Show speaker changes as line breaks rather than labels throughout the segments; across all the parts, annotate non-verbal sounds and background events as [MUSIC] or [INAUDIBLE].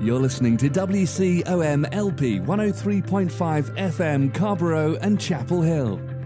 You're listening to WCOM LP 103.5 FM Carrboro and Chapel Hill.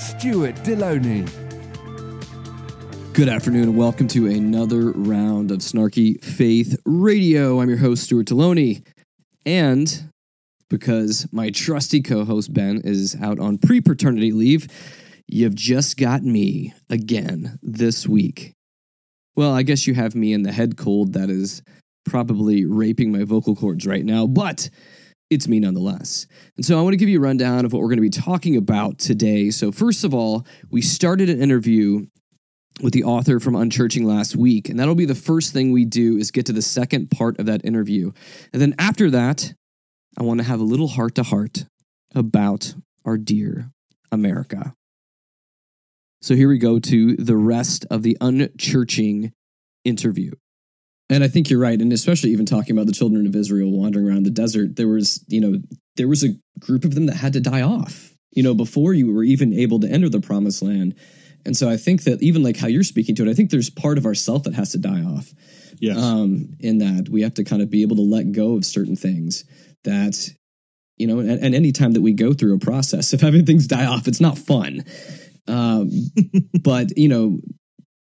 Stuart Delony.
Good afternoon and welcome to another round of Snarky Faith Radio. I'm your host, Stuart Delony. And because my trusty co host Ben is out on pre paternity leave, you've just got me again this week. Well, I guess you have me in the head cold that is probably raping my vocal cords right now, but it's me nonetheless. And so I want to give you a rundown of what we're going to be talking about today. So, first of all, we started an interview with the author from Unchurching last week, and that'll be the first thing we do is get to the second part of that interview. And then after that, I want to have a little heart to heart about our dear America. So here we go to the rest of the Unchurching interview. And I think you're right. And especially even talking about the children of Israel wandering around the desert, there was, you know, there was a group of them that had to die off, you know, before you were even able to enter the promised land. And so I think that even like how you're speaking to it, I think there's part of ourself that has to die off.
Yes.
Um, in that we have to kind of be able to let go of certain things that, you know, and, and any time that we go through a process, if having things die off, it's not fun. Um, [LAUGHS] but you know,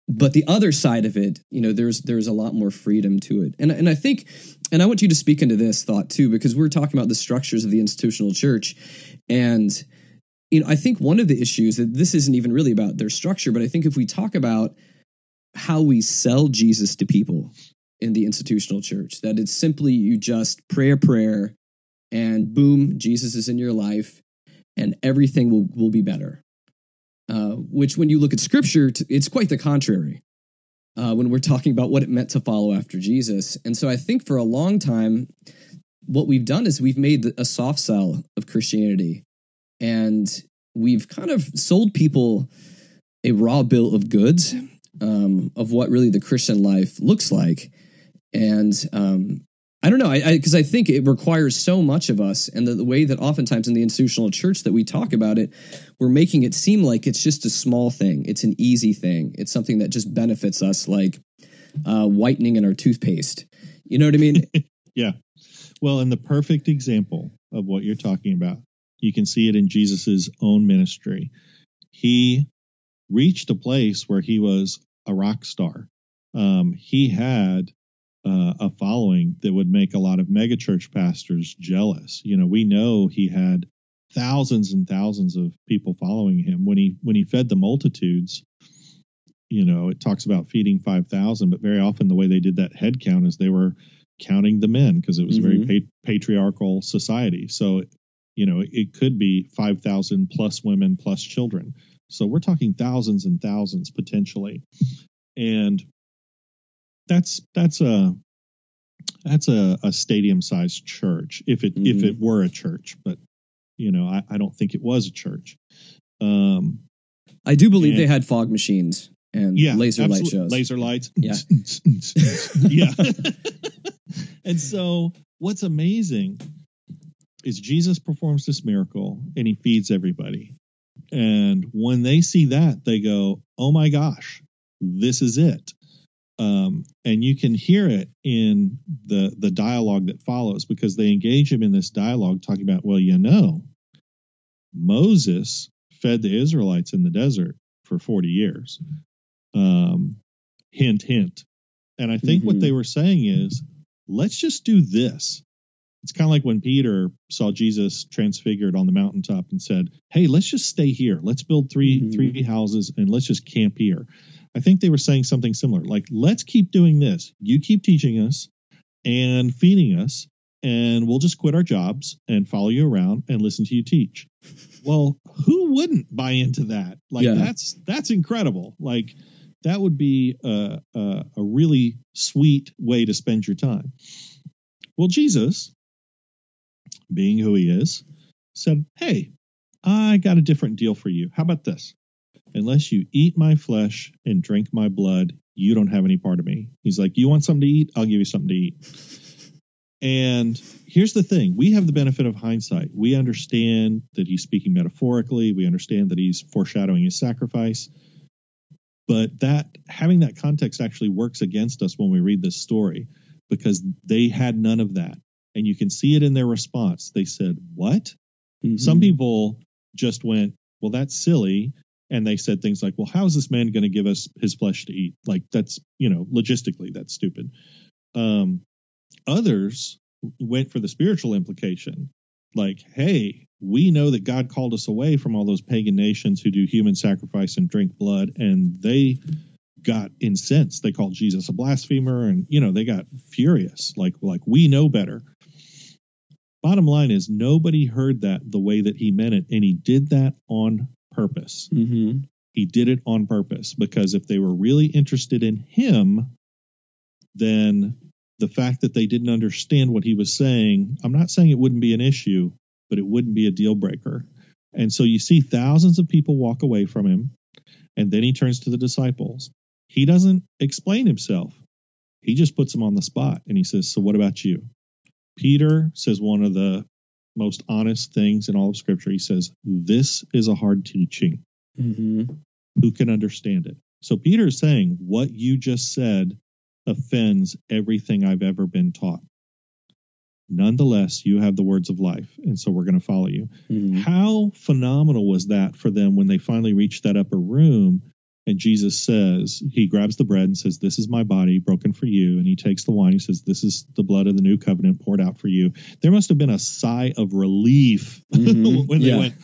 but the other side of it, you know, there's there's a lot more freedom to it, and and I think, and I want you to speak into this thought too, because we're talking about the structures of the institutional church, and you know, I think one of the issues that this isn't even really about their structure, but I think if we talk about how we sell Jesus to people in the institutional church, that it's simply you just pray a prayer, and boom, Jesus is in your life, and everything will will be better uh, which when you look at scripture, it's quite the contrary. Uh, when we're talking about what it meant to follow after Jesus. And so I think for a long time, what we've done is we've made a soft sell of Christianity and we've kind of sold people a raw bill of goods um, of what really the Christian life looks like. And um, I don't know, I because I, I, think it requires so much of us, and the, the, way that oftentimes in the institutional church that we talk about it, we're making it seem like it's just a small thing. It's an easy thing. It's something that just benefits us, like uh, whitening in our toothpaste. You know what I mean? [LAUGHS]
yeah. Well, and the perfect example of what you're talking about, you can see it in Jesus's own ministry. He reached a place where he was a rock star. Um, he had uh, a following that would make a lot of megachurch pastors jealous. You know, we know he had thousands and thousands of people following him when he when he fed the multitudes. You know, it talks about feeding five thousand, but very often the way they did that head count is they were counting the men because it was mm-hmm. a very mm-hmm. patriarchal society. So, you know, it could be five thousand plus women plus children. So we're talking thousands and thousands potentially, and that's that's a that's a, a stadium sized church if it mm-hmm. if it were a church but you know I, I don't think it was a church. Um
i do believe and, they had fog machines and
yeah,
laser light shows.
laser lights.
Yeah. [LAUGHS]
Yeah. [LAUGHS] And so what's amazing is jesus performs this miracle and he feeds everybody. And when they see that they go oh my gosh this is it um, and you can hear it in the the dialogue that follows because they engage him in this dialogue talking about well you know moses fed the israelites in the desert for 40 years. Um, hint hint. And i think mm-hmm. what they were saying is let's just do this it's kind of like when peter saw jesus transfigured on the mountaintop and said hey let's just stay here let's build 3 mm-hmm. three houses and let's just camp here I think they were saying something similar like, let's keep doing this. You keep teaching us and feeding us, and we'll just quit our jobs and follow you around and listen to you teach. well, who wouldn't buy into that? Like, yeah. that's that's incredible. Like, that would be a, a, a really sweet way to spend your time. Well, Jesus being who he is, said, Hey, I got a different deal for you. How about this? Unless you eat my flesh and drink my blood, you don't have any part of me. He's like, You want something to eat? I'll give you something to eat. And here's the thing we have the benefit of hindsight. We understand that he's speaking metaphorically, we understand that he's foreshadowing his sacrifice. But that having that context actually works against us when we read this story because they had none of that. And you can see it in their response. They said, What?
Mhm.
Some people just went, Well, that's silly. And they said things like, Well, how is this man going to give us his flesh to eat? Like, that's, you know, logistically, that's stupid. Um, others went for the spiritual implication. Like, hey, we know that God called us away from all those pagan nations who do human sacrifice and drink blood, and they got incensed. They called Jesus a blasphemer, and you know they got furious. Like, like we know better. Bottom line is nobody heard that the way that he meant it, and he did that on purpose.
Mhm.
He did it on purpose because if they were really interested in him, then the fact that they didn't understand what he was saying, I'm not saying it wouldn't be an issue, but it wouldn't be a deal breaker. And so you see thousands of people walk away from him, and then he turns to the disciples. He doesn't explain himself, he just puts them on the spot and he says, So what about you? Peter says one of the most honest things in all of Scripture. He says, This is a hard teaching.
Mhm.
Who can understand it? So Peter is saying, What you just said offends everything I've ever been taught. Nonetheless, you have the words of life, and so we're going to follow you.
Mhm.
How phenomenal was that for them when they finally reached that upper room? And Jesus says, He grabs the bread and says, This is my body broken for you. And he takes the wine. He says, This is the blood of the new covenant poured out for you. There must have been a sigh of relief [LAUGHS]
Mhm.
when they
Yeah.
went,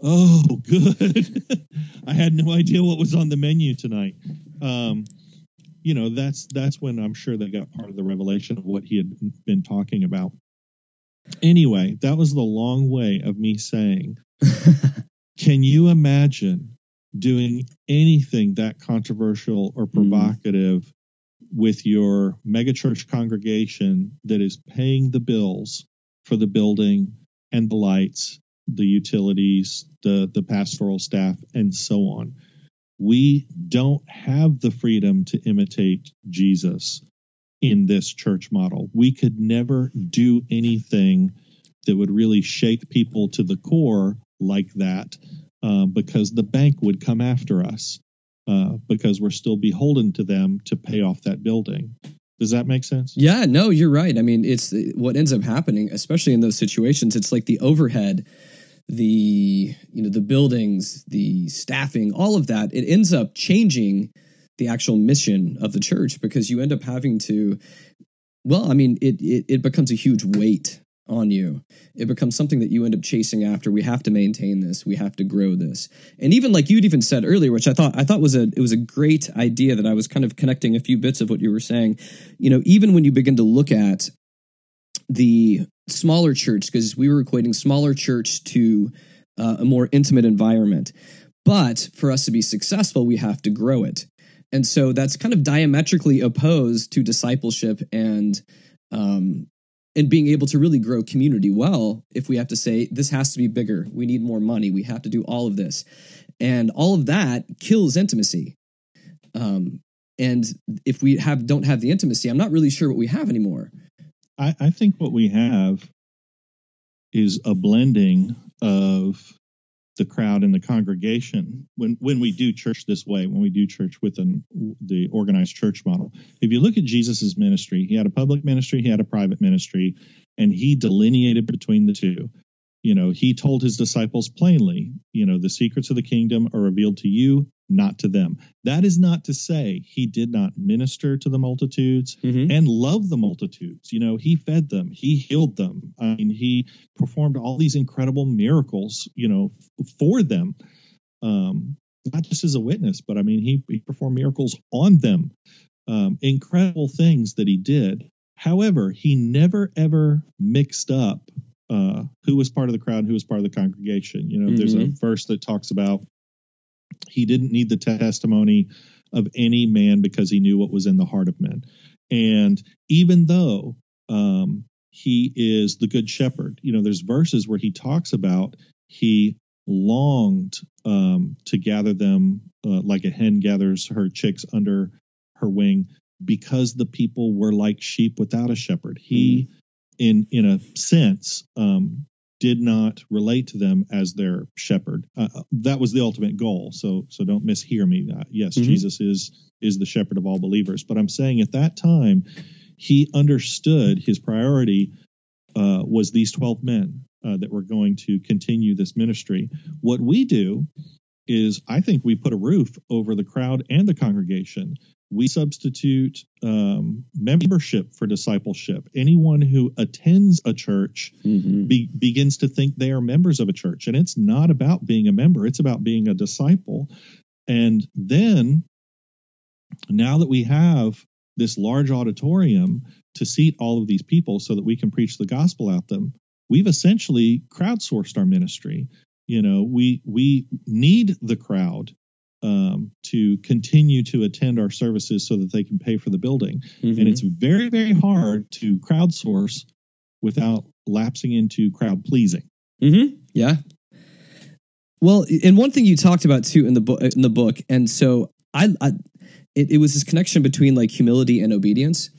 Oh, good. [LAUGHS] I had no idea what was on the menu tonight. Um, you know, that's that's when I'm sure they got part of the revelation of what he had been talking about. Anyway, that was the long way of me saying, [LAUGHS] can you imagine doing anything that controversial or hmm. provocative with your megachurch congregation that is paying the bills for the building and the lights, the utilities, the, the pastoral staff, and so on? We don't have the freedom to imitate Jesus in this church model. We could never do anything that would really shake people to the core like that uh, because the bank would come after us uh, because we're still beholden to them to pay off that building. Does that make sense?
Yeah, no, you're right. I mean, it's what ends up happening, especially in those situations. It's like the overhead, the you know the buildings, the staffing, all of that. It ends up changing the actual mission of the church because you end up having to. Well, I mean, it it, it becomes a huge weight on you. It becomes something that you end up chasing after. We have to maintain this. We have to grow this. And even like you'd even said earlier, which I thought I thought was a it was a great idea that I was kind of connecting a few bits of what you were saying. You know, even when you begin to look at the smaller church, because we were equating smaller church to uh, a more intimate environment. But for us to be successful, we have to grow it. And so that's kind of diametrically opposed to discipleship and um, and being able to really grow community. Well if we have to say this has to be bigger we need more money we have to do all of this. And all of that kills intimacy. Um, and if we have don't have the intimacy i'm not really sure what we have anymore.
I, I think what we have is a blending of the crowd and the congregation when when we do church this way when we do church within the organized church model. If you look at jesus's ministry he had a public ministry he had a private ministry and he delineated between the two. You know he told his disciples plainly you know the secrets of the kingdom are revealed to you not to them that is not to say he did not minister to the multitudes
mm-hmm.
and love the multitudes. You know, he fed them, he healed them. I mean, he performed all these incredible miracles, you know, for them. Um, not just as a witness, but I mean, he, he performed miracles on them. Um, incredible things that he did. However, he never ever mixed up uh, who was part of the crowd, and who was part of the congregation. You know, there's a verse that talks about he didn't need the testimony of any man because he knew what was in the heart of men. And even though um, he is the good shepherd. You know, there's verses where he talks about he longed um, to gather them uh, like a hen gathers her chicks under her wing because the people were like sheep without a shepherd. He, in in a sense, um, did not relate to them as their shepherd. Uh, that was the ultimate goal. So so don't mishear me. Uh, yes,
Mhm.
Jesus is is the shepherd of all believers, but I'm saying at that time he understood his priority uh, was these 12 men uh, that were going to continue this ministry. What we do is I think we put a roof over the crowd and the congregation. We substitute um, membership for discipleship. Anyone who attends a church
Mhm.
be, begins to think they are members of a church. And it's not about being a member, it's about being a disciple. And then, now that we have this large auditorium to seat all of these people so that we can preach the gospel at them, we've essentially crowdsourced our ministry. You know, we we need the crowd um, to continue to attend our services so that they can pay for the building
Mhm.
and it's very very hard to crowdsource without lapsing into crowd pleasing
Mm-hmm. Yeah. Well, and one thing you talked about too in the book, in the book, and so I, I it, it was this connection between like humility and obedience.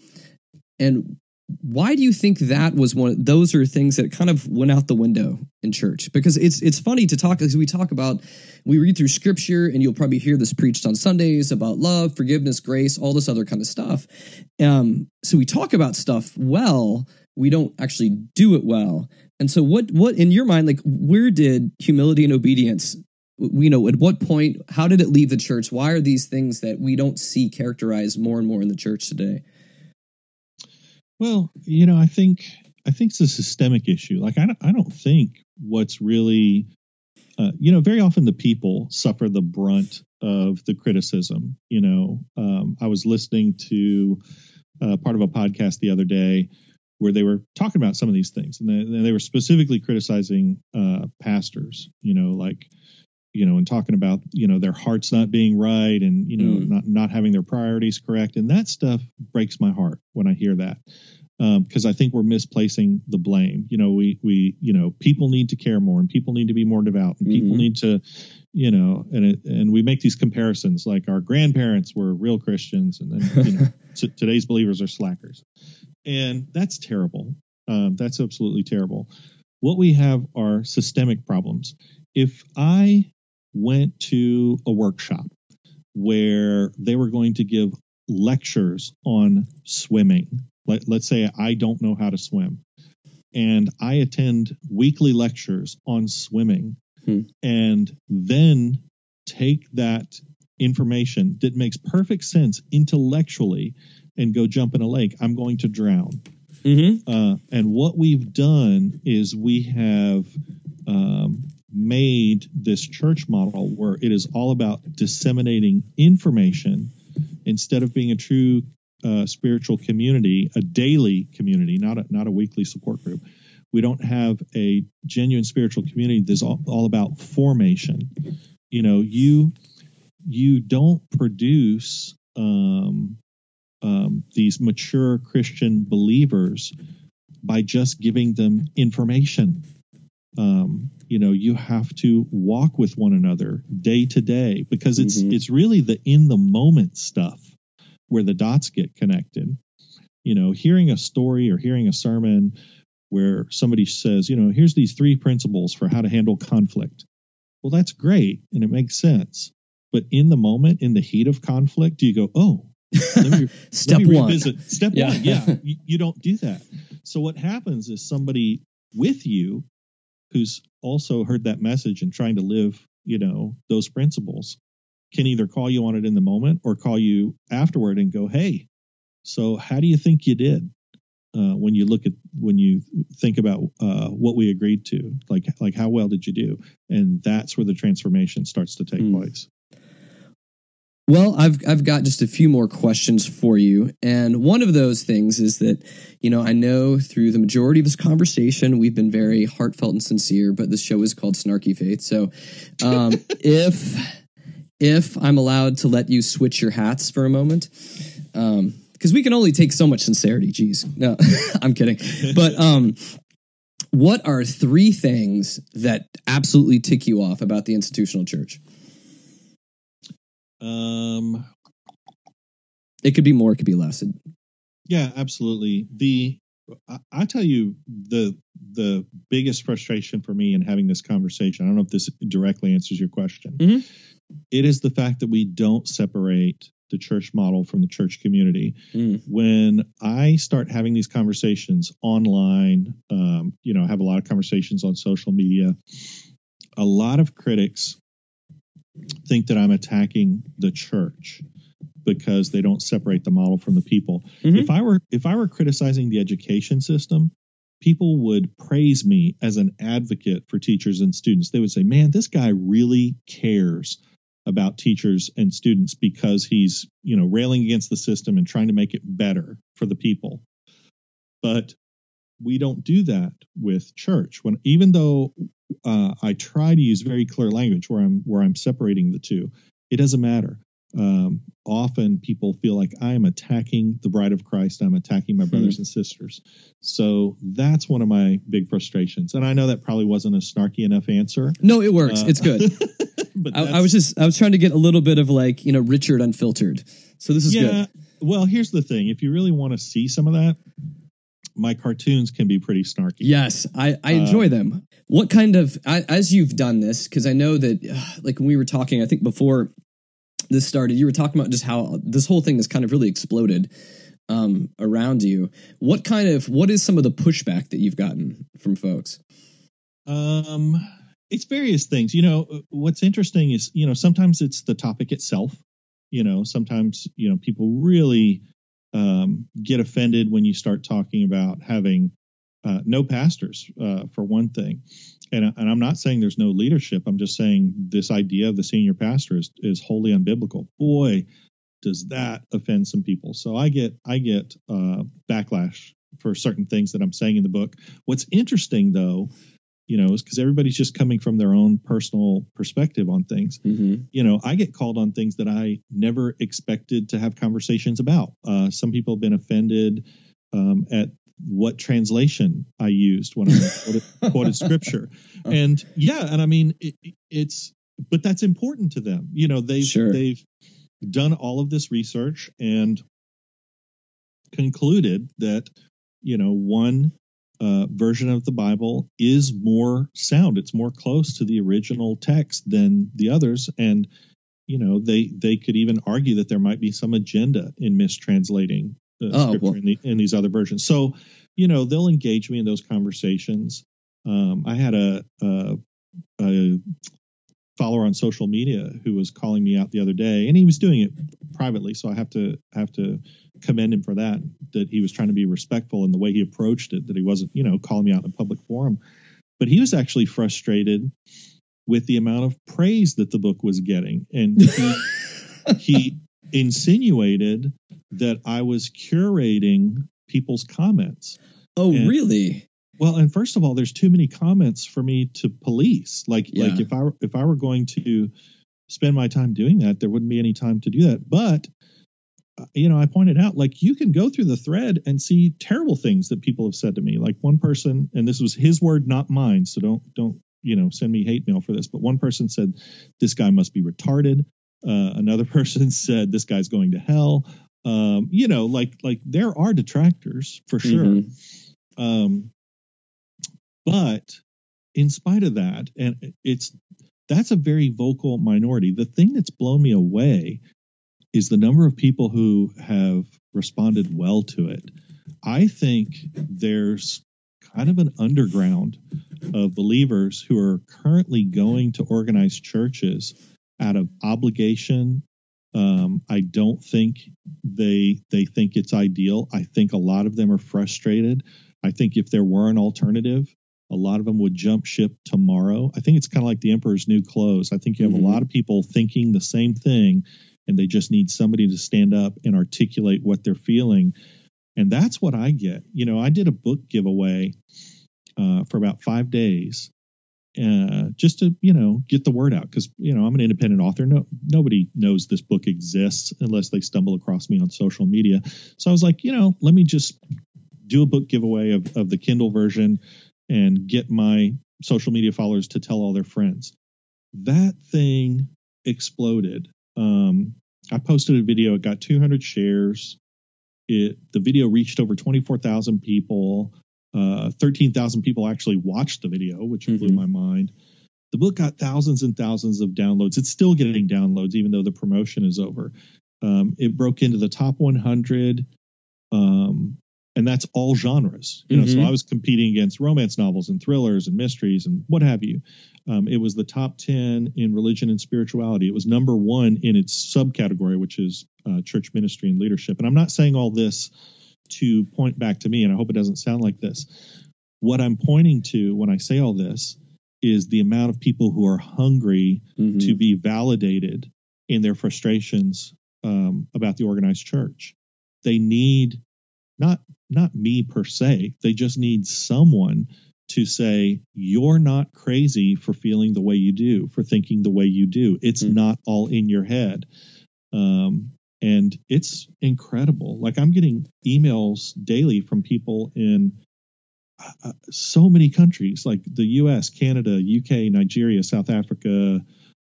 And why do you think that was one? Those are things that kind of went out the window in church because it's it's funny to talk as we talk about we read through scripture and you'll probably hear this preached on Sundays about love, forgiveness, grace, all this other kind of stuff. Um, so we talk about stuff well, we don't actually do it well. And so, what what in your mind, like, where did humility and obedience? You know, at what point? How did it leave the church? Why are these things that we don't see characterized more and more in the church today?
Well you know i think i think it's a systemic issue. Like i don't, I don't think what's really uh, you know very often the people suffer the brunt of the criticism you know. Um, i was listening to uh, part of a podcast the other day where they were talking about some of these things and they, they were specifically criticizing uh, pastors you know like you know and talking about you know their hearts not being right and you know
Mm.
not not having their priorities correct and that stuff breaks my heart when i hear that because I think we're misplacing the blame. You know, we we you know people need to care more, and people need to be more devout, and people
Mhm.
need to, you know, and it, and we make these comparisons like our grandparents were real Christians, and then you know [LAUGHS] t- today's believers are slackers, and that's terrible. Um, that's absolutely terrible. What we have are systemic problems. If I went to a workshop where they were going to give lectures on swimming. Let, let's say I don't know how to swim, and I attend weekly lectures on swimming,
Hmm.
and then take that information that makes perfect sense intellectually and go jump in a lake. I'm going to drown.
Mm-hmm.
Uh, and what we've done is we have um, made this church model where it is all about disseminating information instead of being a true uh, spiritual community, a daily community, not a, not a weekly support group. We don't have a genuine spiritual community that's all, all about formation. You know, you you don't produce um, um, these mature Christian believers by just giving them information. Um, you know, you have to walk with one another day to day because it's
Mhm.
it's really the in the moment stuff where the dots get connected. You know, hearing a story or hearing a sermon where somebody says, you know, here's these three principles for how to handle conflict. Well, that's great and it makes sense. But in the moment, in the heat of conflict, do you go, oh, let me, [LAUGHS]
Step
let me
one.
Step
Yeah.
one, yeah, [LAUGHS] you, you don't do that. So what happens is somebody with you who's also heard that message and trying to live, you know, those principles can either call you on it in the moment or call you afterward and go, hey, so how do you think you did? Uh, when you look at when you think about uh, what we agreed to, like like how well did you do, and that's where the transformation starts to take
Hmm.
place.
Well, I've I've got just a few more questions for you, and one of those things is that you know I know through the majority of this conversation we've been very heartfelt and sincere, but this show is called Snarky Faith. So, um, [LAUGHS] if if I'm allowed to let you switch your hats for a moment, um, because we can only take so much sincerity. Jeez, no, [LAUGHS] I'm kidding. But um, what are three things that absolutely tick you off about the institutional church?
Um,
It could be more, it could be less.
Yeah, absolutely. The I, I tell you the the biggest frustration for me in having this conversation. I don't know if this directly answers your question.
Mhm.
It is the fact that we don't separate the church model from the church community.
Mm.
when I start having these conversations online, um, you know, I have a lot of conversations on social media. A lot of critics think that I'm attacking the church because they don't separate the model from the people.
Mhm.
If I were if I were criticizing the education system, people would praise me as an advocate for teachers and students. They would say, "Man, this guy really cares about teachers and students because he's, you know, railing against the system and trying to make it better for the people." But we don't do that with church. When even though uh, I try to use very clear language where I'm where I'm separating the two, it doesn't matter. Um, often people feel like I am attacking the bride of Christ. I'm attacking my brothers and sisters. So that's one of my big frustrations. And I know that probably wasn't a snarky enough answer.
No, it works.
Uh,
it's good. [LAUGHS]
but
I, I was just I was trying to get a little bit of like you know Richard unfiltered. So this is
yeah.
good.
Well, here's the thing: if you really want to see some of that, my cartoons can be pretty snarky.
Yes, I, I
Uh,
enjoy them. What kind of I, as you've done this? Because I know that uh, like when we were talking, I think before this started, you were talking about just how this whole thing has kind of really exploded um, around you. What kind of what is some of the pushback that you've gotten from folks?
Um, it's various things. You know, uh, what's interesting is, you know, sometimes it's the topic itself. You know, sometimes, you know, people really um, get offended when you start talking about having uh, no pastors, uh, for one thing. And, and I'm not saying there's no leadership. I'm just saying this idea of the senior pastor is, is wholly unbiblical. Boy, does that offend some people. So I get I get uh, backlash for certain things that I'm saying in the book. What's interesting though, you know, is because everybody's just coming from their own personal perspective on things.
Mm-hmm.
You know, I get called on things that I never expected to have conversations about. Uh, some people have been offended um, at what translation I used when I [LAUGHS] quoted, quoted scripture, and yeah, and I mean it, it's, but that's important to them. You know, they've
Sure.
they've done all of this research and concluded that you know one uh, version of the Bible is more sound. It's more close to the original text than the others, and you know they they could even argue that there might be some agenda in mistranslating the
Oh,
scripture
well.
in, the, in these other versions. So you know they'll engage me in those conversations. Um, I had a, a a follower on social media who was calling me out the other day, and he was doing it privately. So I have to have to commend him for that. That he was trying to be respectful in the way he approached it. That he wasn't, you know, calling me out in a public forum. But he was actually frustrated with the amount of praise that the book was getting, and he, [LAUGHS] he insinuated that I was curating people's comments.
Oh,
And-
really?
Well, and first of all, there's too many comments for me to police. Like,
Yeah.
like if I were, if I were going to spend my time doing that, there wouldn't be any time to do that. But uh, you know, I pointed out like you can go through the thread and see terrible things that people have said to me. Like one person, and this was his word, not mine. So don't don't you know send me hate mail for this. But one person said this guy must be retarded. Uh, another [LAUGHS] person said this guy's going to hell. Um, you know, like like there are detractors for sure.
Mhm.
Um, but in spite of that, and it's that's a very vocal minority. The thing that's blown me away is the number of people who have responded well to it. I think there's kind of an underground of believers who are currently going to organized churches out of obligation. Um, I don't think they they think it's ideal. I think a lot of them are frustrated. I think if there were an alternative, a lot of them would jump ship tomorrow. I think it's kind of like the emperor's new clothes. I think you have
Mhm.
a lot of people thinking the same thing and they just need somebody to stand up and articulate what they're feeling. And that's what I get. You know, I did a book giveaway uh, for about five days uh, just to you know get the word out because you know I'm an independent author. No, nobody knows this book exists unless they stumble across me on social media. So I was like, you know, let me just do a book giveaway of, of the Kindle version and get my social media followers to tell all their friends. That thing exploded. Um, I posted a video. It got 200 shares. It the video reached over 24,000 people. Uh, 13,000 people actually watched the video, which blew
Mhm.
my mind. The book got thousands and thousands of downloads. It's still getting downloads, even though the promotion is over. Um, it broke into the top 100, um, and that's all genres. You know, so
Mhm.
I was competing against romance novels and thrillers and mysteries and what have you. Um, it was the top 10 in religion and spirituality. It was number one in its subcategory, which is uh, church ministry and leadership. And I'm not saying all this to point back to me, and I hope it doesn't sound like this. What I'm pointing to when I say all this is the amount of people who are hungry
Mhm.
to be validated in their frustrations um, about the organized church. They need not not me per se. They just need someone to say you're not crazy for feeling the way you do, for thinking the way you do. It's
Hmm.
not all in your head. Um, and it's incredible. Like I'm getting emails daily from people in uh, uh, so many countries, like the U.S., Canada, UK, Nigeria, South Africa,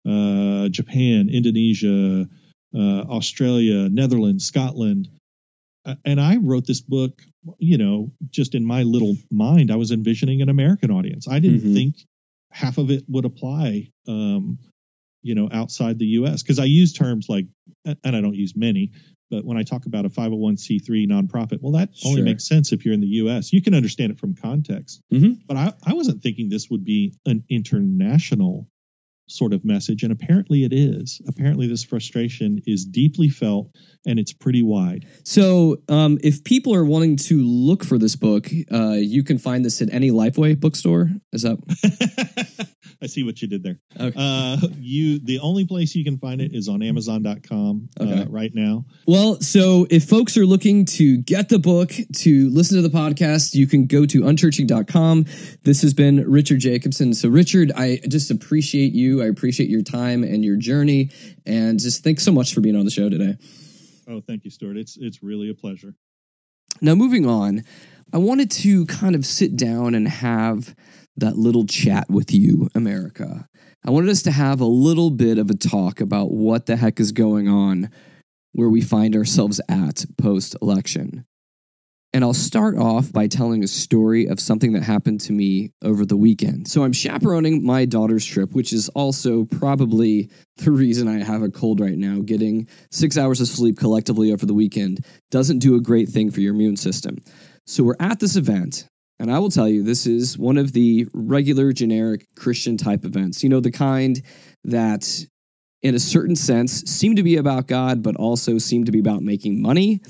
uh, Japan, Indonesia, uh, Australia, Netherlands, Scotland. And I wrote this book, you know, just in my little mind, I was envisioning an American audience. I didn't
Mhm.
think half of it would apply, um, you know, outside the U.S. Because I use terms like, and I don't use many, but when I talk about a 501c3 nonprofit, well, that only makes sense if you're in the U.S. You can understand it from context.
Mhm.
But I, I wasn't thinking this would be an international sort of message. And apparently it is. Apparently this frustration is deeply felt and it's pretty wide.
So, um, if people are wanting to look for this book, uh, you can find this at any Lifeway bookstore. Is that [LAUGHS]
I see what you did there.
okay?
Uh, you the only place you can find it is on Amazon.com
Okay.
uh, right now.
Well, so if folks are looking to get the book, to listen to the podcast, you can go to unchurching.com. This has been Richard Jacobson. So, Richard, I just appreciate you. I appreciate your time and your journey. And just thanks so much for being on the show today.
Oh, thank you, Stuart. It's it's really a pleasure.
Now, moving on, I wanted to kind of sit down and have that little chat with you, America. I wanted us to have a little bit of a talk about what the heck is going on where we find ourselves at post election. And I'll start off by telling a story of something that happened to me over the weekend. So I'm chaperoning my daughter's trip, which is also probably the reason I have a cold right now. Getting six hours of sleep collectively over the weekend doesn't do a great thing for your immune system. So we're at this event, and I will tell you, this is one of the regular, generic Christian type events. You know, the kind that, in a certain sense, seem to be about God, but also seem to be about making money.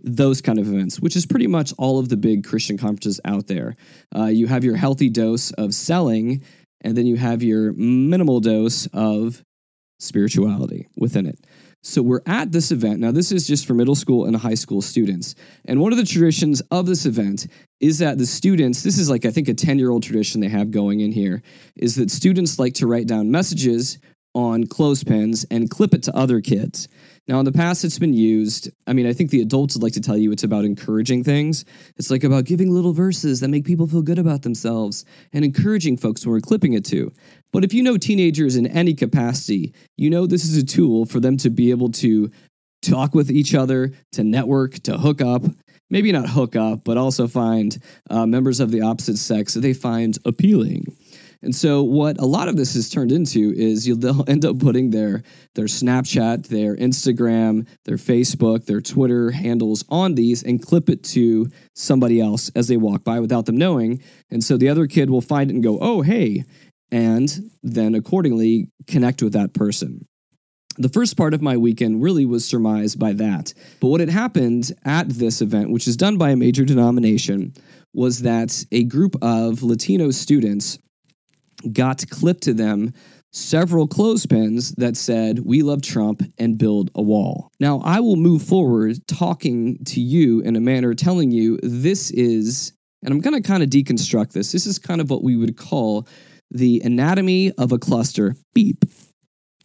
Those kind of events, which is pretty much all of the big Christian conferences out there. Uh, you have your healthy dose of selling, and then you have your minimal dose of spirituality within it. So we're at this event. Now, this is just for middle school and high school students. And one of the traditions of this event is that the students, this is like, I think, a 10 year old tradition they have going in here, is that students like to write down messages on clothespins and clip it to other kids. Now, in the past, it's been used. I mean, I think the adults would like to tell you it's about encouraging things. It's like about giving little verses that make people feel good about themselves and encouraging folks when we're clipping it to. But if you know teenagers in any capacity, you know this is a tool for them to be able to talk with each other, to network, to hook up. Maybe not hook up, but also find uh, members of the opposite sex that they find appealing. And so, what a lot of this has turned into is you'll, [LAUGHS] they'll end up putting their their Snapchat, their Instagram, their Facebook, their Twitter handles on these and clip it to somebody else as they walk by without them knowing. And so the other kid will find it and go, "Oh, hey," and then accordingly connect with that person. The first part of my weekend really was surmised by that. But what had happened at this event, which is done by a major denomination, was that a group of Latino students got clipped to them several clothespins that said, We love Trump and build a wall. Now, I will move forward talking to you in a manner telling you this is, and I'm going to kind of deconstruct this. This is kind of what we would call the anatomy of a cluster, beep,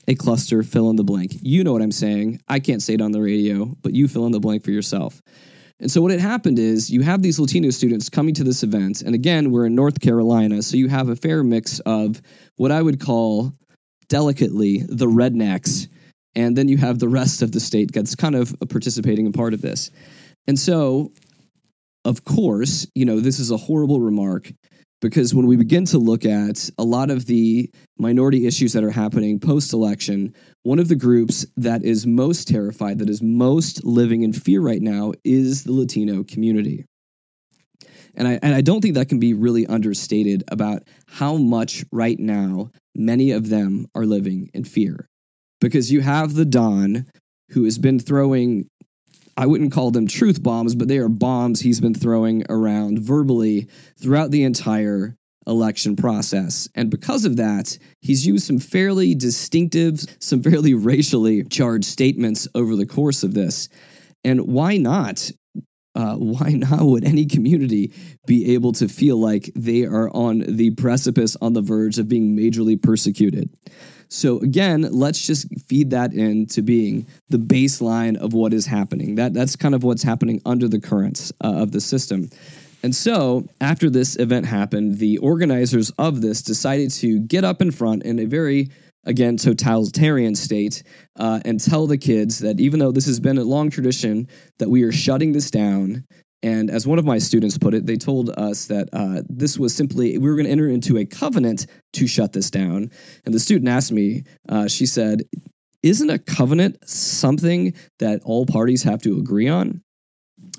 a cluster, fill in the blank. You know what I'm saying. I can't say it on the radio, but you fill in the blank for yourself. And so what had happened is you have these Latino students coming to this event. And again, we're in North Carolina. So you have a fair mix of what I would call delicately the rednecks. And then you have the rest of the state that's kind of participating in part of this. And so, of course, you know, this is a horrible remark because when we begin to look at a lot of the minority issues that are happening post election, one of the groups that is most terrified, that is most living in fear right now, is the Latino community. And I, and I don't think that can be really understated about how much right now many of them are living in fear. Because you have the Don who has been throwing I wouldn't call them truth bombs, but they are bombs he's been throwing around verbally throughout the entire election process. And because of that, he's used some fairly distinctive, some fairly [LAUGHS] racially charged statements over the course of this. And why not? Uh, why not would any community be able to feel like they are on the precipice, on the verge of being majorly persecuted? So again, let's just feed that into being the baseline of what is happening. That that's kind of what's happening under the currents uh, of the system. And so, after this event happened, the organizers of this decided to get up in front in a very again totalitarian state uh, and tell the kids that even though this has been a long tradition that we are shutting this down and as one of my students put it, they told us that uh, this was simply, we were going to enter into a covenant to shut this down. And the student asked me, uh, she said, Isn't a covenant something that all parties have to agree on?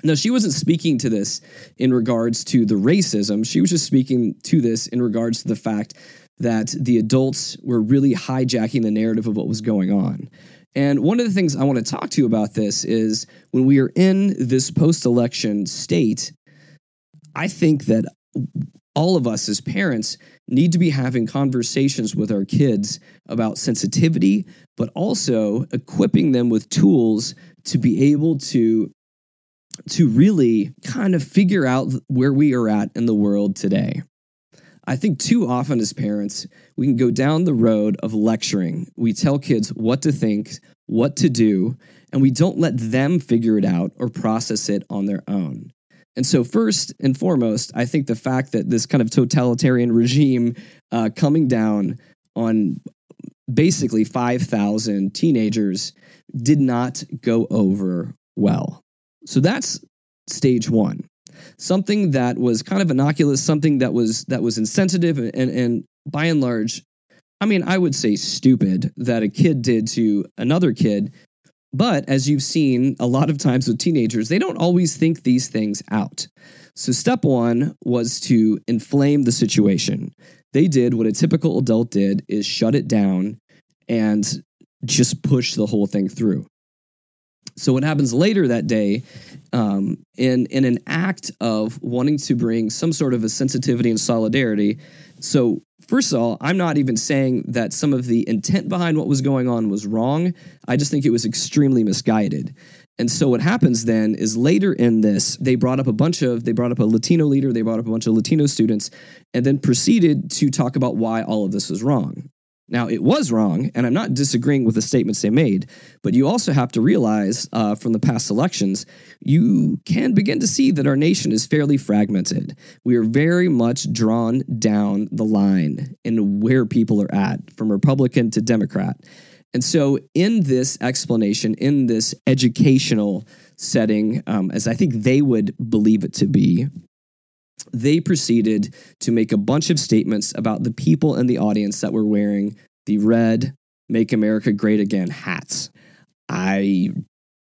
No, she wasn't speaking to this in regards to the racism. She was just speaking to this in regards to the fact that the adults were really hijacking the narrative of what was going on. And one of the things I want to talk to you about this is when we are in this post election state, I think that all of us as parents need to be having conversations with our kids about sensitivity, but also equipping them with tools to be able to to really kind of figure out where we are at in the world today. I think too often as parents, we can go down the road of lecturing. We tell kids what to think, what to do, and we don't let them figure it out or process it on their own. And so, first and foremost, I think the fact that this kind of totalitarian regime uh, coming down on basically 5,000 teenagers did not go over well. So that's stage one something that was kind of innocuous, something that was that was insensitive and and by and large, I mean, I would say stupid that a kid did to another kid. But as you've seen a lot of times with teenagers, they don't always think these things out. So, step one was to inflame the situation. They did what a typical adult did is shut it down and just push the whole thing through. So what happens later that day, um, in in an act of wanting to bring some sort of a sensitivity and solidarity. So first of all, I'm not even saying that some of the intent behind what was going on was wrong. I just think it was extremely misguided. And so what happens then is later in this, they brought up a bunch of they brought up a Latino leader, they brought up a bunch of Latino students, and then proceeded to talk about why all of this was wrong. Now, it was wrong, and I'm not disagreeing with the statements they made, but you also have to realize uh, from the past elections, you can begin to see that our nation is fairly fragmented. We are very much drawn down the line in where people are at, from Republican to Democrat. And so, in this explanation, in this educational setting, um, as I think they would believe it to be, they proceeded to make a bunch of statements about the people in the audience that were wearing the red Make America Great Again hats. I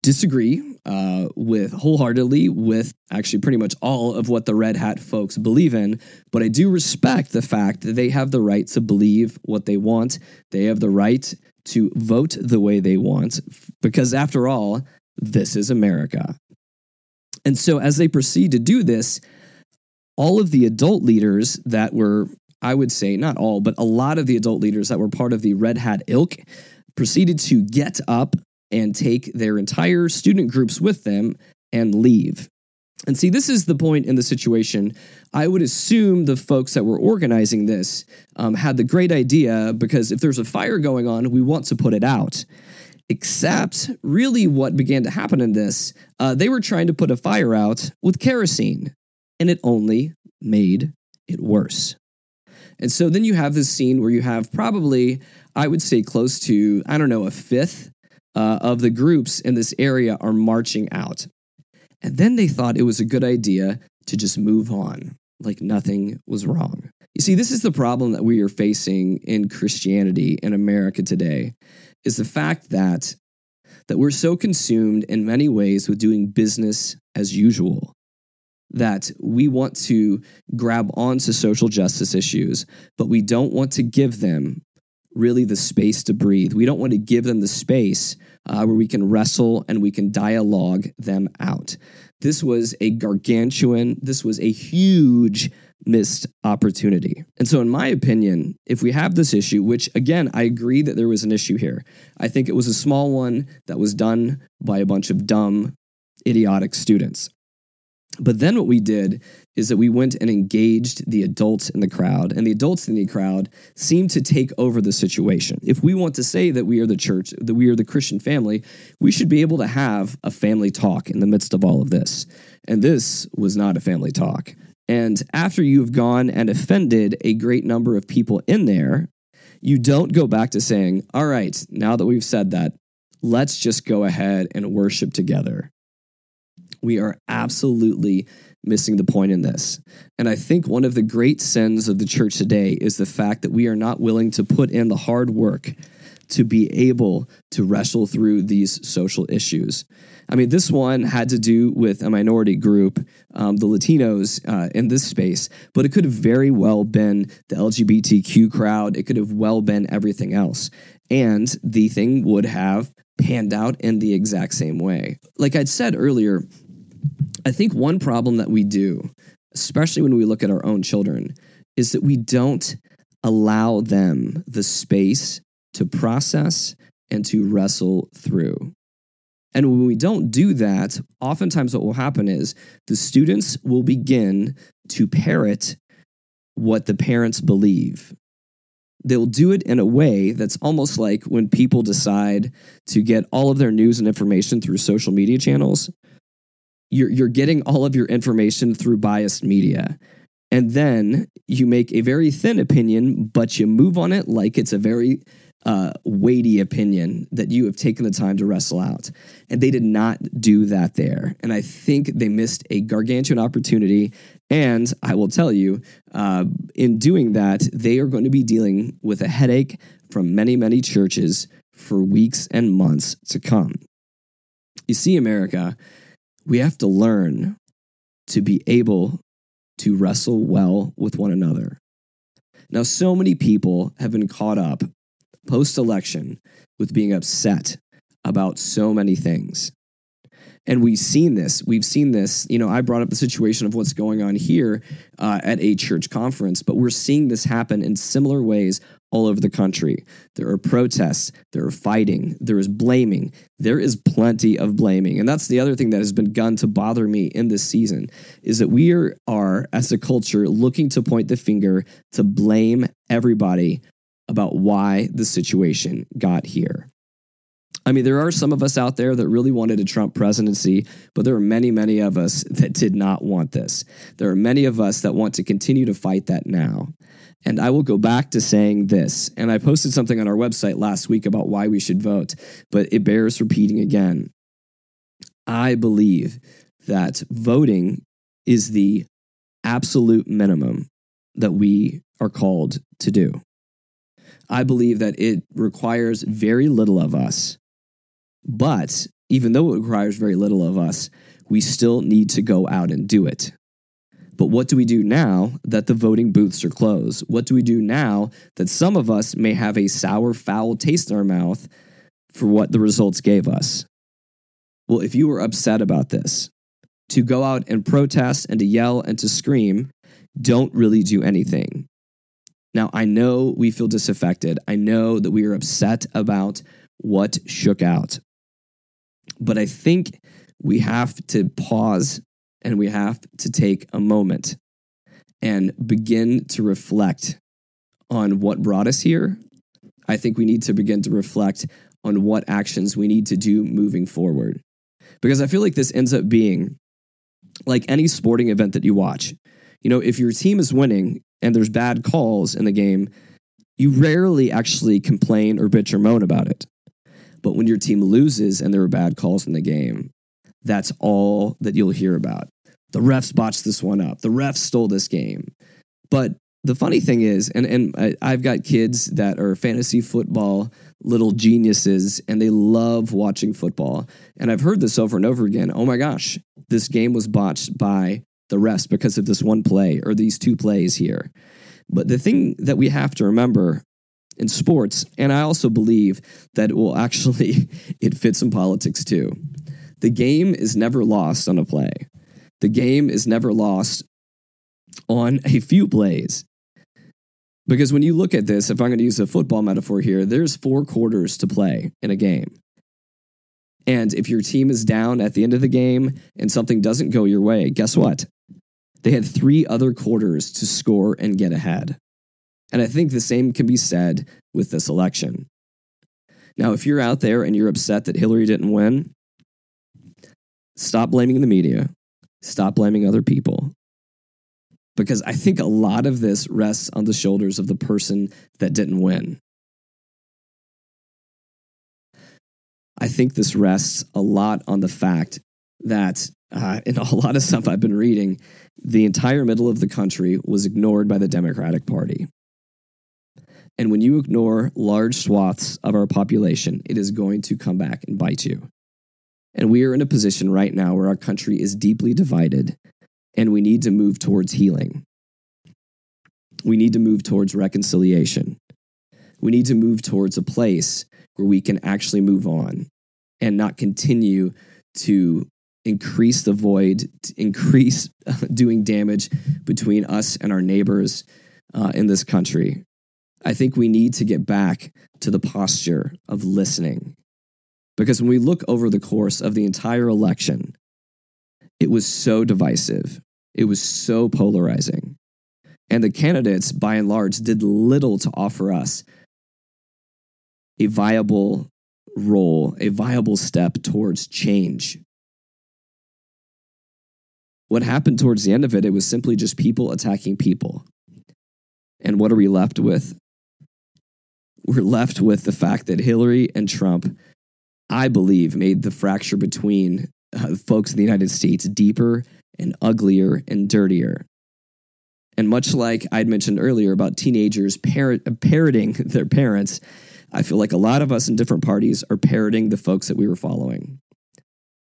disagree uh, with wholeheartedly with actually pretty much all of what the red hat folks believe in, but I do respect the fact that they have the right to believe what they want. They have the right to vote the way they want, because after all, this is America. And so as they proceed to do this, all of the adult leaders that were, I would say, not all, but a lot of the adult leaders that were part of the Red Hat ilk proceeded to get up and take their entire student groups with them and leave. And see, this is the point in the situation. I would assume the folks that were organizing this um, had the great idea because if there's a fire going on, we want to put it out. Except, really, what began to happen in this, uh, they were trying to put a fire out with kerosene, and it only made it worse. And so then you have this scene where you have probably, I would say, close to, I don't know, a fifth uh, of the groups in this area are marching out. And then they thought it was a good idea to just move on, like nothing was wrong. You see, this is the problem that we are facing in Christianity in America today is the fact that that we're so consumed in many ways with doing business as usual that we want to grab onto social justice issues, but we don't want to give them really the space to breathe. We don't want to give them the space uh, where we can wrestle and we can dialogue them out. This was a gargantuan, this was a huge missed opportunity. And so, in my opinion, if we have this issue, which again, I agree that there was an issue here, I think it was a small one that was done by a bunch of dumb, idiotic students. But then what we did is that we went and engaged the adults in the crowd, and the adults in the crowd seemed to take over the situation. If we want to say that we are the church, that we are the Christian family, we should be able to have a family talk in the midst of all of this. And this was not a family talk. And after you've gone and offended a great number of people in there, you don't go back to saying, all right, now that we've said that, let's just go ahead and worship together. We are absolutely missing the point in this. And I think one of the great sins of the church today is the fact that we are not willing to put in the hard work to be able to wrestle through these social issues. I mean, this one had to do with a minority group, um, the Latinos uh, in this space, but it could have very well been the LGBTQ crowd. It could have well been everything else. And the thing would have panned out in the exact same way. Like I'd said earlier, I think one problem that we do, especially when we look at our own children, is that we don't allow them the space to process and to wrestle through. And when we don't do that, oftentimes what will happen is the students will begin to parrot what the parents believe. They'll do it in a way that's almost like when people decide to get all of their news and information through social media channels. You're, you're getting all of your information through biased media. And then you make a very thin opinion, but you move on it like it's a very uh, weighty opinion that you have taken the time to wrestle out. And they did not do that there. And I think they missed a gargantuan opportunity. And I will tell you, uh, in doing that, they are going to be dealing with a headache from many, many churches for weeks and months to come. You see, America, we have to learn to be able to wrestle well with one another. Now, so many people have been caught up post election with being upset about so many things. And we've seen this. We've seen this. You know, I brought up the situation of what's going on here uh, at a church conference, but we're seeing this happen in similar ways all over the country. There are protests, there are fighting, there is blaming, there is plenty of blaming. And that's the other thing that has been begun to bother me in this season is that we are, are as a culture looking to point the finger to blame everybody about why the situation got here. I mean, there are some of us out there that really wanted a Trump presidency, but there are many, many of us that did not want this. There are many of us that want to continue to fight that now. And I will go back to saying this, and I posted something on our website last week about why we should vote, but it bears repeating again. I believe that voting is the absolute minimum that we are called to do. I believe that it requires very little of us. But even though it requires very little of us, we still need to go out and do it. But what do we do now that the voting booths are closed? What do we do now that some of us may have a sour, foul taste in our mouth for what the results gave us? Well, if you were upset about this, to go out and protest and to yell and to scream don't really do anything. Now, I know we feel disaffected. I know that we are upset about what shook out. But I think we have to pause and we have to take a moment and begin to reflect on what brought us here. I think we need to begin to reflect on what actions we need to do moving forward. Because I feel like this ends up being like any sporting event that you watch. You know, if your team is winning and there's bad calls in the game, you rarely actually complain or bitch or moan about it. But when your team loses and there are bad calls in the game, that's all that you'll hear about. The refs botched this one up. The refs stole this game. But the funny thing is, and, and I, I've got kids that are fantasy football little geniuses and they love watching football. And I've heard this over and over again. Oh my gosh, this game was botched by the refs because of this one play or these two plays here. But the thing that we have to remember in sports, and I also believe that it will actually [LAUGHS] it fits in politics too. The game is never lost on a play. The game is never lost on a few plays. Because when you look at this, if I'm going to use a football metaphor here, there's four quarters to play in a game. And if your team is down at the end of the game and something doesn't go your way, guess what? They had three other quarters to score and get ahead. And I think the same can be said with this election. Now, if you're out there and you're upset that Hillary didn't win, stop blaming the media, stop blaming other people. Because I think a lot of this rests on the shoulders of the person that didn't win. I think this rests a lot on the fact that uh, in [LAUGHS] a lot of stuff I've been reading, the entire middle of the country was ignored by the Democratic Party. And when you ignore large swaths of our population, it is going to come back and bite you. And we are in a position right now where our country is deeply divided, and we need to move towards healing. We need to move towards reconciliation. We need to move towards a place where we can actually move on and not continue to increase the void, increase [LAUGHS] doing damage between us and our neighbors uh, in this country. I think we need to get back to the posture of listening. Because when we look over the course of the entire election, it was so divisive, it was so polarizing. And the candidates, by and large, did little to offer us a viable role, a viable step towards change. What happened towards the end of it, it was simply just people attacking people. And what are we left with? We're left with the fact that Hillary and Trump, I believe, made the fracture between uh, folks in the United States deeper and uglier and dirtier. And much like I'd mentioned earlier about teenagers parrot, parroting [LAUGHS] their parents, I feel like a lot of us in different parties are parroting the folks that we were following.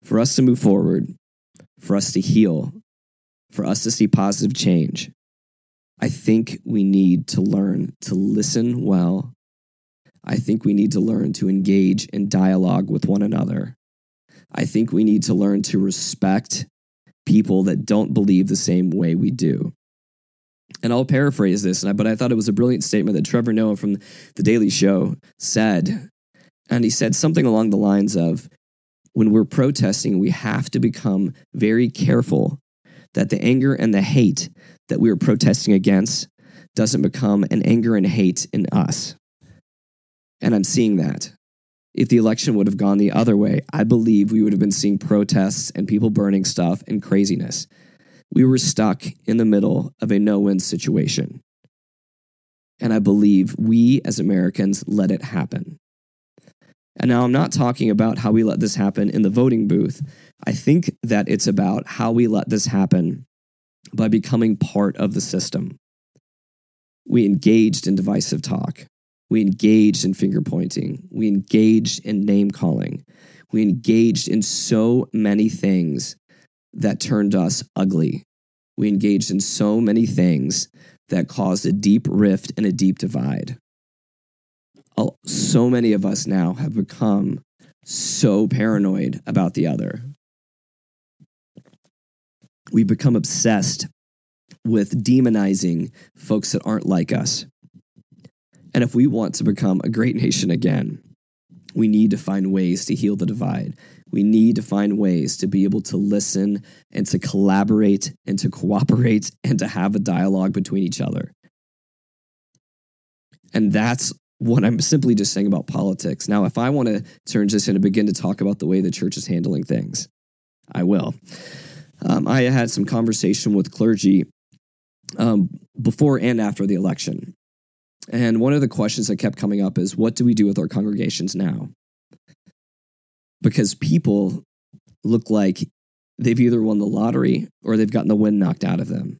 For us to move forward, for us to heal, for us to see positive change, I think we need to learn to listen well. I think we need to learn to engage in dialogue with one another. I think we need to learn to respect people that don't believe the same way we do. And I'll paraphrase this, but I thought it was a brilliant statement that Trevor Noah from The Daily Show said. And he said something along the lines of when we're protesting, we have to become very careful that the anger and the hate that we are protesting against doesn't become an anger and hate in us. And I'm seeing that. If the election would have gone the other way, I believe we would have been seeing protests and people burning stuff and craziness we were stuck in the middle of a no win situation. And I believe we as Americans let it happen. And now I'm not talking about how we let this happen in the voting booth. I think that it's about how we let this happen by becoming part of the system. We engaged in divisive talk. We engaged in finger pointing. We engaged in name calling. We engaged in so many things that turned us ugly. We engaged in so many things that caused a deep rift and a deep divide. So many of us now have become so paranoid about the other. We become obsessed with demonizing folks that aren't like us. And if we want to become a great nation again, we need to find ways to heal the divide. We need to find ways to be able to listen and to collaborate and to cooperate [LAUGHS] and to have a dialogue between each other. And that's what I'm simply just saying about politics. Now, if I want to turn this and begin to talk about the way the church is handling things, I will. Um, I had some conversation with clergy um, before and after the election. And one of the questions that kept coming up is what do we do with our congregations now? Because people look like they've either won the lottery or they've gotten the wind knocked out of them.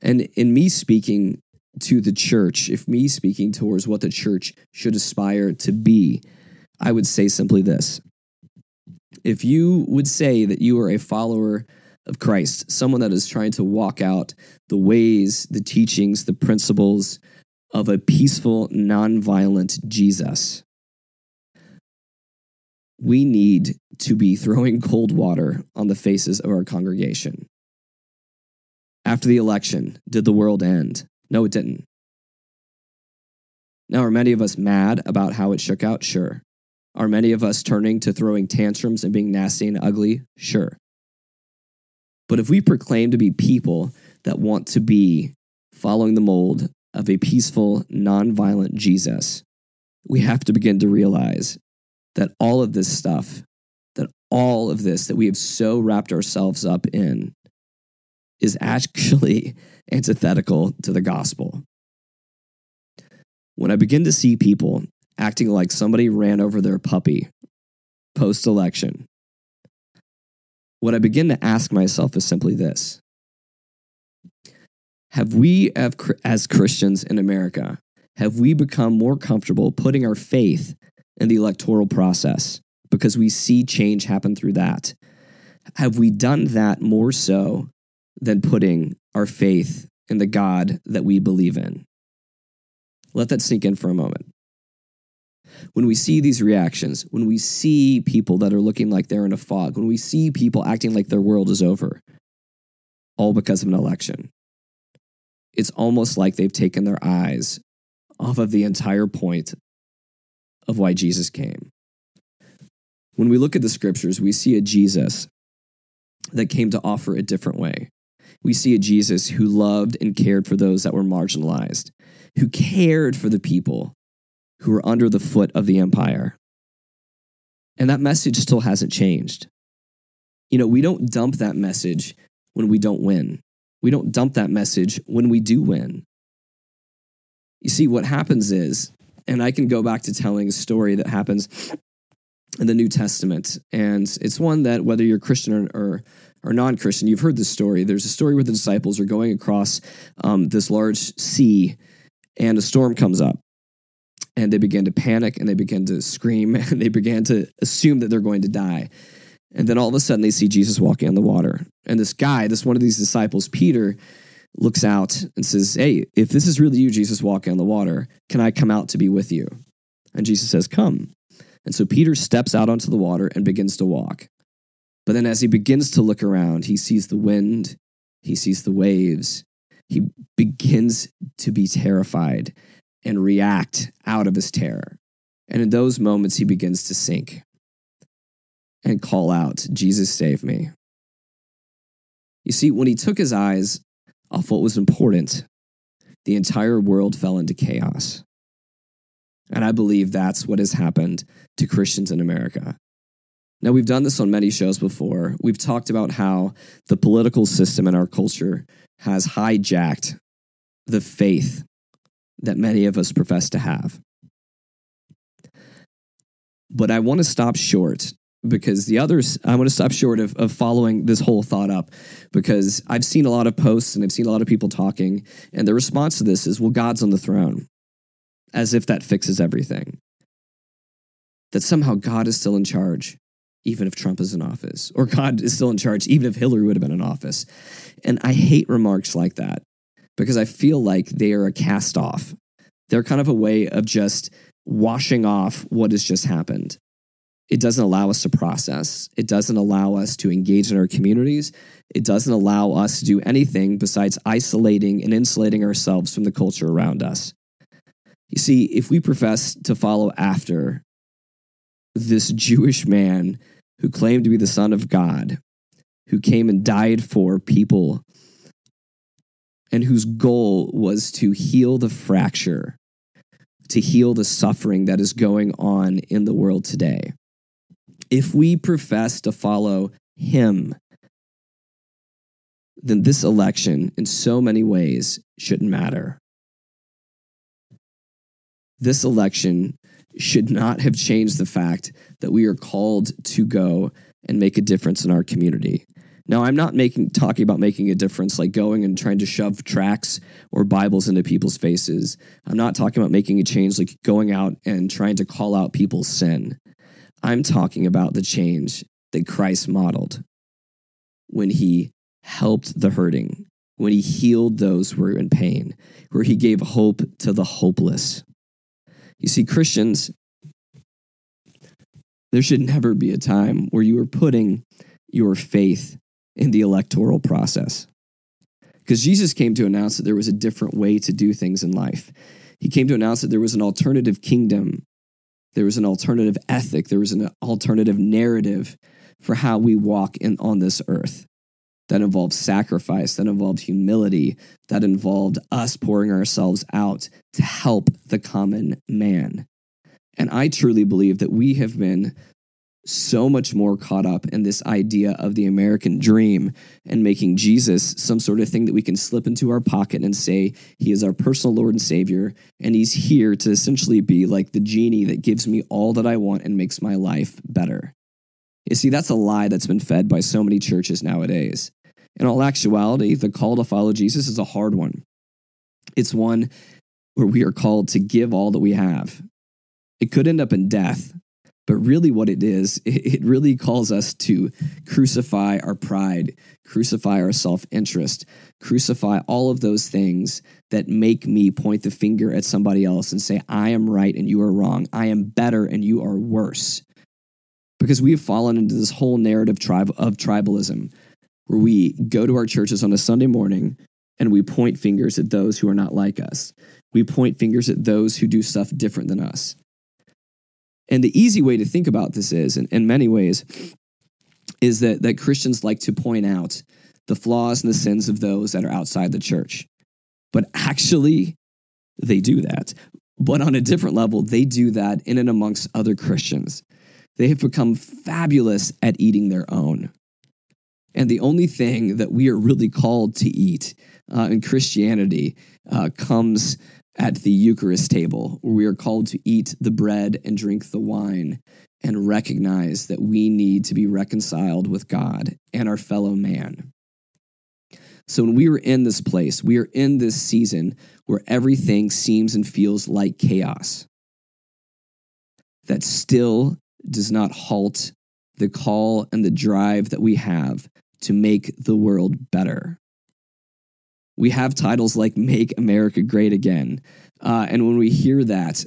And in me speaking to the church, if me speaking towards what the church should aspire to be, I would say simply this. If you would say that you are a follower of Christ, someone that is trying to walk out the ways, the teachings, the principles of a peaceful, nonviolent Jesus, we need to be throwing [LAUGHS] cold water on the faces of our congregation. After the election, did the world end? No, it didn't. Now, are many of us mad about how it shook out? Sure. Are many of us turning to throwing tantrums and being nasty and ugly? Sure. But if we proclaim to be people that want to be following the mold of a peaceful, nonviolent Jesus, we have to begin to realize that all of this stuff, that all of this that we have so wrapped ourselves up in, is actually [LAUGHS] antithetical to the gospel. When I begin to see people acting like somebody ran over their puppy post election, what I begin to ask myself is simply this Have we, as Christians in America, have we become more comfortable putting our faith in the electoral process because we see change happen through that? Have we done that more so than putting our faith in the God that we believe in? Let that sink in for a moment. When we see these reactions, when we see people that are looking like they're in a fog, when we see people acting like their world is over, all because of an election, it's almost like they've taken their eyes off of the entire point of why Jesus came. When we look at the scriptures, we see a Jesus that came to offer a different way. We see a Jesus who loved and cared for those that were marginalized, who cared for the people who were under the foot of the empire. And that message still hasn't changed. You know, we don't dump that message when we don't win. We don't dump that message when we do win. You see, what happens is, and I can go back to telling a story that happens in the New Testament, and it's one that whether you're Christian or, or, or non Christian, you've heard this story. There's a story where the disciples are going across um, this large sea, and a storm comes up and they begin to panic and they begin to scream [LAUGHS] and they begin to assume that they're going to die. And then all of a sudden they see Jesus walking on the water. And this guy, this one of these disciples, Peter, looks out and says, Hey, if this is really you, Jesus, walking on the water, can I come out to be with you? And Jesus says, Come. And so Peter steps out onto the water and begins to walk. But then as he begins to look around, he sees the wind, he sees the waves, he begins to be terrified and react out of his terror. And in those moments, he begins to sink and call out, Jesus, save me. You see, when he took his eyes off what was important, the entire world fell into chaos. And I believe that's what has happened to Christians in America. Now, we've done this on many shows before. We've talked about how the political system in our culture has hijacked the faith that many of us profess to have. But I want to stop short because the others, I want to stop short of, of following this whole thought up because I've seen a lot of posts and I've seen a lot of people talking, and the response to this is, well, God's on the throne, as if that fixes everything. That somehow God is still in charge, even if Trump is in office, or God is still in charge, even if Hillary would have been in office. And I hate remarks like that because I feel like they are a cast off. They're kind of a way of just washing off what has just happened. It doesn't allow us to process. It doesn't allow us to engage in our communities. It doesn't allow us to do anything besides isolating and insulating ourselves from the culture around us. You see, if we profess to follow after this Jewish man who claimed to be the Son of God, who came and died for people, and whose goal was to heal the fracture, to heal the suffering that is going on in the world today. If we profess to follow him, then this election, in so many ways, shouldn't matter. This election should not have changed the fact that we are called to go and make a difference in our community. Now, I'm not making talking about making a difference like going and trying to shove tracts or Bibles into people's faces. I'm not talking about making a change like going out and trying to call out people's sin. I'm talking about the change that Christ modeled when he helped the hurting, when he healed those who were in pain, where he gave hope to the hopeless. You see, Christians, there should never be a time where you are putting your faith in the electoral process. Because Jesus came to announce that there was a different way to do things in life. He came to announce that there was an alternative kingdom, there was an alternative ethic, there was an alternative narrative for how we walk in, on this earth that involved sacrifice, that involved humility, that involved us pouring ourselves out to help the common man. And I truly believe that we have been so much more caught up in this idea of the American dream and making Jesus some sort of thing that we can slip into our pocket and say he is our personal Lord and Savior. And he's here to essentially be like the genie that gives me all that I want and makes my life better. You see, that's a lie that's been fed by so many churches nowadays. In all actuality, the call to follow Jesus is a hard one. It's one where we are called to give all that we have. It could end up in death, but really, what it is, [LAUGHS] it really calls us to crucify our pride, crucify our self interest, crucify all of those things that make me point the finger at somebody else and say, I am right and you are wrong. I am better and you are worse. Because we have fallen into this whole narrative of tribalism where we go to our churches on a Sunday morning and we point fingers at those who are not like us. We point fingers at those who do stuff different than us. And the easy way to think about this is, in, in many ways, is that, that Christians like to point out the flaws and the sins of those that are outside the church. But actually, they do that. But on a different level, they do that in and amongst other Christians. They have become fabulous at eating their own. And the only thing that we are really called to eat uh, in Christianity uh, comes at the Eucharist table, where we are called to eat the bread and drink the wine and recognize that we need to be reconciled with God and our fellow man. So, when we are in this place, we are in this season where everything seems and feels like chaos. That still does not halt the call and the drive that we have to make the world better. We have titles like Make America Great Again. Uh, and when we hear that,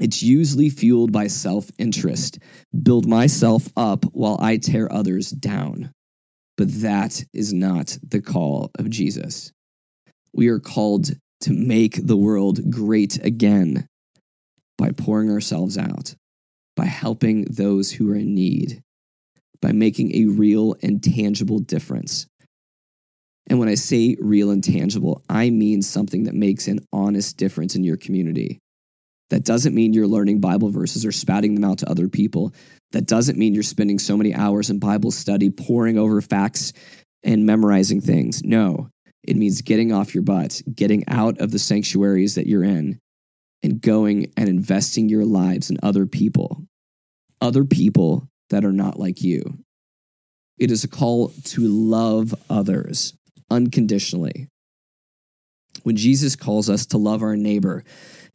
it's usually fueled by self interest. Build myself up while I tear others down. But that is not the call of Jesus. We are called to make the world great again by pouring ourselves out, by helping those who are in need, by making a real and tangible difference. And when I say real and tangible, I mean something that makes an honest difference in your community. That doesn't mean you're learning Bible verses or spouting them out to other people. That doesn't mean you're spending so many hours in Bible study, poring over facts and memorizing things. No, it means getting off your butt, getting out of the sanctuaries that you're in, and going and investing your lives in other people, other people that are not like you. It is a call to love others unconditionally. When Jesus calls us to love our neighbor,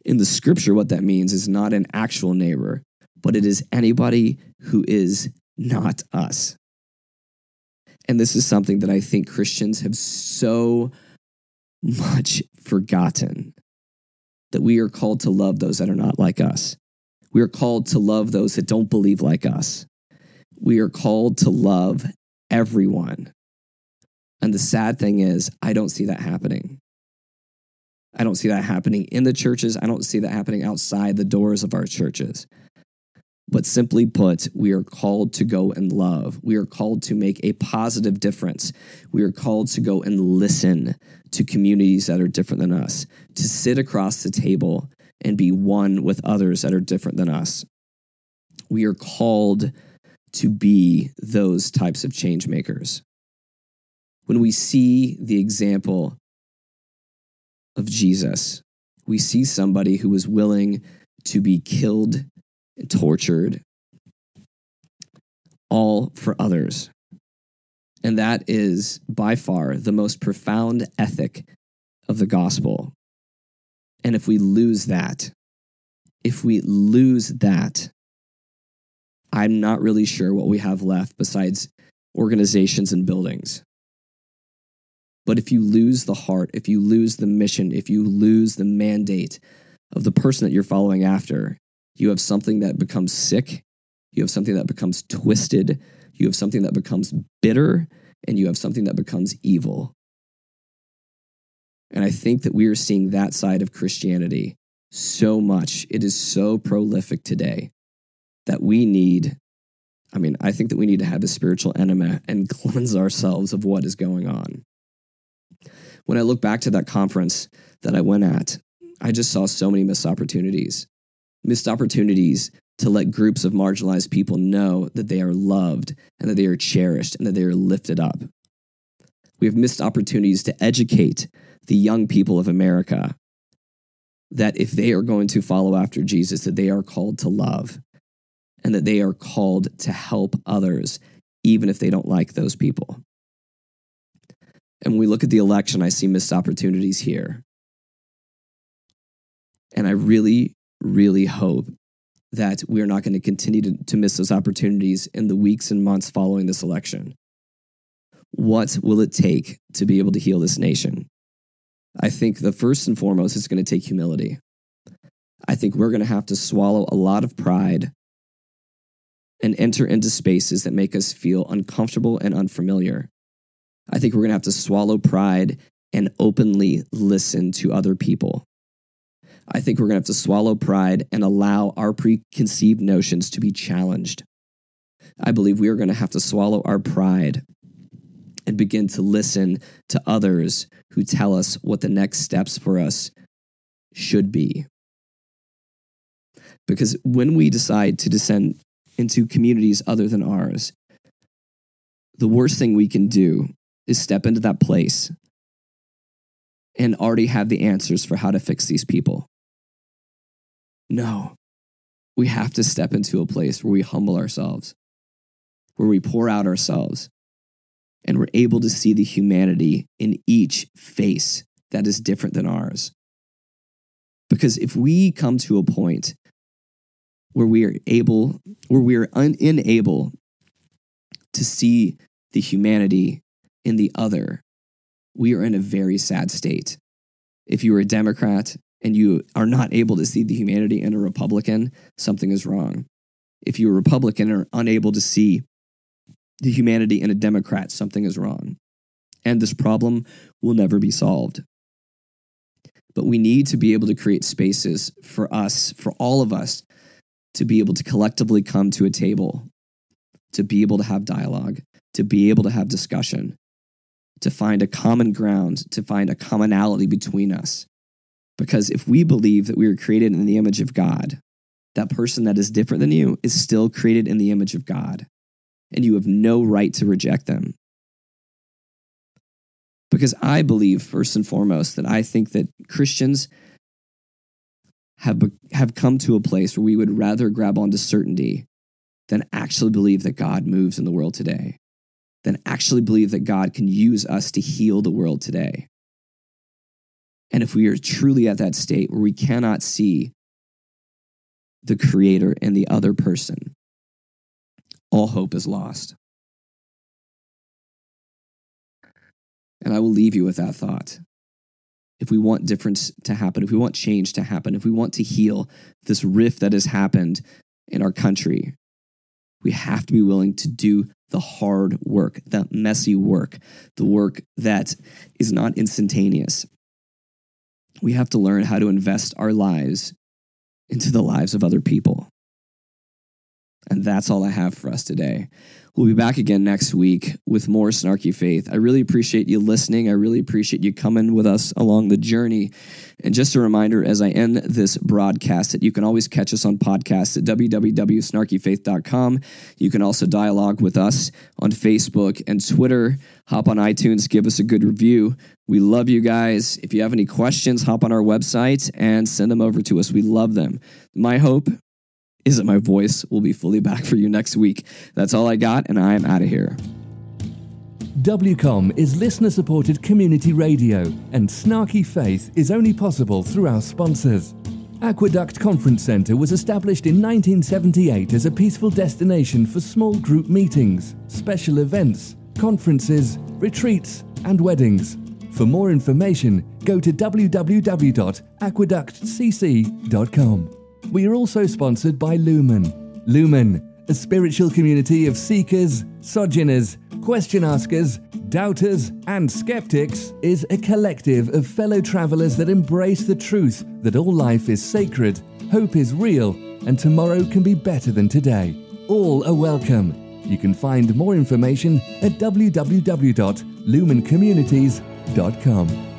in the scripture, what that means is not an actual neighbor, but it is anybody who is not us. And this is something that I think Christians have so much forgotten that we are called to love those that are not like us. We are called to love those that don't believe like us. We are called to love everyone. And the sad thing is, I don't see that happening. I don't see that happening in the churches. I don't see that happening outside the doors of our churches. But simply put, we are called to go and love. We are called to make a positive difference. We are called to go and listen to communities that are different than us, to sit across the table and be one with others that are different than us. We are called to be those types of change makers. When we see the example of Jesus, we see somebody who was willing to be killed and tortured, all for others. And that is by far the most profound ethic of the gospel. And if we lose that, if we lose that, I'm not really sure what we have left besides organizations and buildings. But if you lose the heart, if you lose the mission, if you lose the mandate of the person that you're following after, you have something that becomes sick. You have something that becomes twisted. You have something that becomes bitter. And you have something that becomes evil. And I think that we are seeing that side of Christianity so much. It is so prolific today that we need, I mean, I think that we need to have a spiritual enema and [LAUGHS] cleanse ourselves of what is going on. When I look back to that conference that I went at, I just saw so many missed opportunities missed opportunities to let groups of marginalized people know that they are loved and that they are cherished and that they are lifted up. We have missed opportunities to educate the young people of America that if they are going to follow after Jesus, that they are called to love and that they are called to help others, even if they don't like those people. And when we look at the election, I see missed opportunities here. And I really really hope that we're not going to continue to, to miss those opportunities in the weeks and months following this election. What will it take to be able to heal this nation? I think the first and foremost is going to take humility. I think we're going to have to swallow a lot of pride and enter into spaces that make us feel uncomfortable and unfamiliar. I think we're going to have to swallow pride and openly listen to other people. I think we're going to have to swallow pride and allow our preconceived notions to be challenged. I believe we are going to have to swallow our pride and begin to listen to others who tell us what the next steps for us should be. Because when we decide to descend into communities other than ours, the worst thing we can do is step into that place and already have the answers for how to fix these people. No, we have to step into a place where we humble ourselves, where we pour out ourselves, and we're able to see the humanity in each face that is different than ours. Because if we come to a point where we are able, where we are un- unable to see the humanity in the other, we are in a very sad state. If you are a Democrat, and you are not able to see the humanity in a Republican, something is wrong. If you're a Republican and are unable to see the humanity in a Democrat, something is wrong. And this problem will never be solved. But we need to be able to create spaces for us, for all of us, to be able to collectively come to a table, to be able to have dialogue, to be able to have discussion, to find a common ground, to find a commonality between us because if we believe that we were created in the image of God, that person that is different than you is still created in the image of God, and you have no right to reject them. Because I believe, first and foremost, that I think that Christians have, have come to a place where we would rather grab onto certainty than actually believe that God moves in the world today, than actually believe that God can use us to heal the world today. And if we are truly at that state where we cannot see the creator and the other person, all hope is lost. And I will leave you with that thought. If we want difference to happen, if we want change to happen, if we want to heal this rift that has happened in our country, we have to be willing to do the hard work, the messy work, the work that is not instantaneous, we have to learn how to invest our lives into the lives of other people. And that's all I have for us today. We'll be back again next week with more Snarky Faith. I really appreciate you listening. I really appreciate you coming with us along the journey. And just a reminder as I end this broadcast that you can always catch us on podcasts at www.snarkyfaith.com. You can also dialogue with us on Facebook and Twitter. Hop on iTunes, give us a good review. We love you guys. If you have any questions, hop on our website and send them over to us. We love them. My hope is that my voice will be fully back for you next week. That's all I got, and I am out of here.
WCOM is listener supported community radio, and Snarky Faith is only possible through our sponsors. Aqueduct Conference Centre was established in 1978 as a peaceful destination for small group meetings, special events, conferences, retreats, and weddings. For more information, go to www.aqueductcc.com. We are also sponsored by Lumen. Lumen, a spiritual community of seekers, sojourners, question askers, doubters, and skeptics, is a collective of fellow travelers that embrace the truth that all life is sacred, hope is real, and tomorrow can be better than today. All are welcome. You can find more information at www.lumencommunities.com.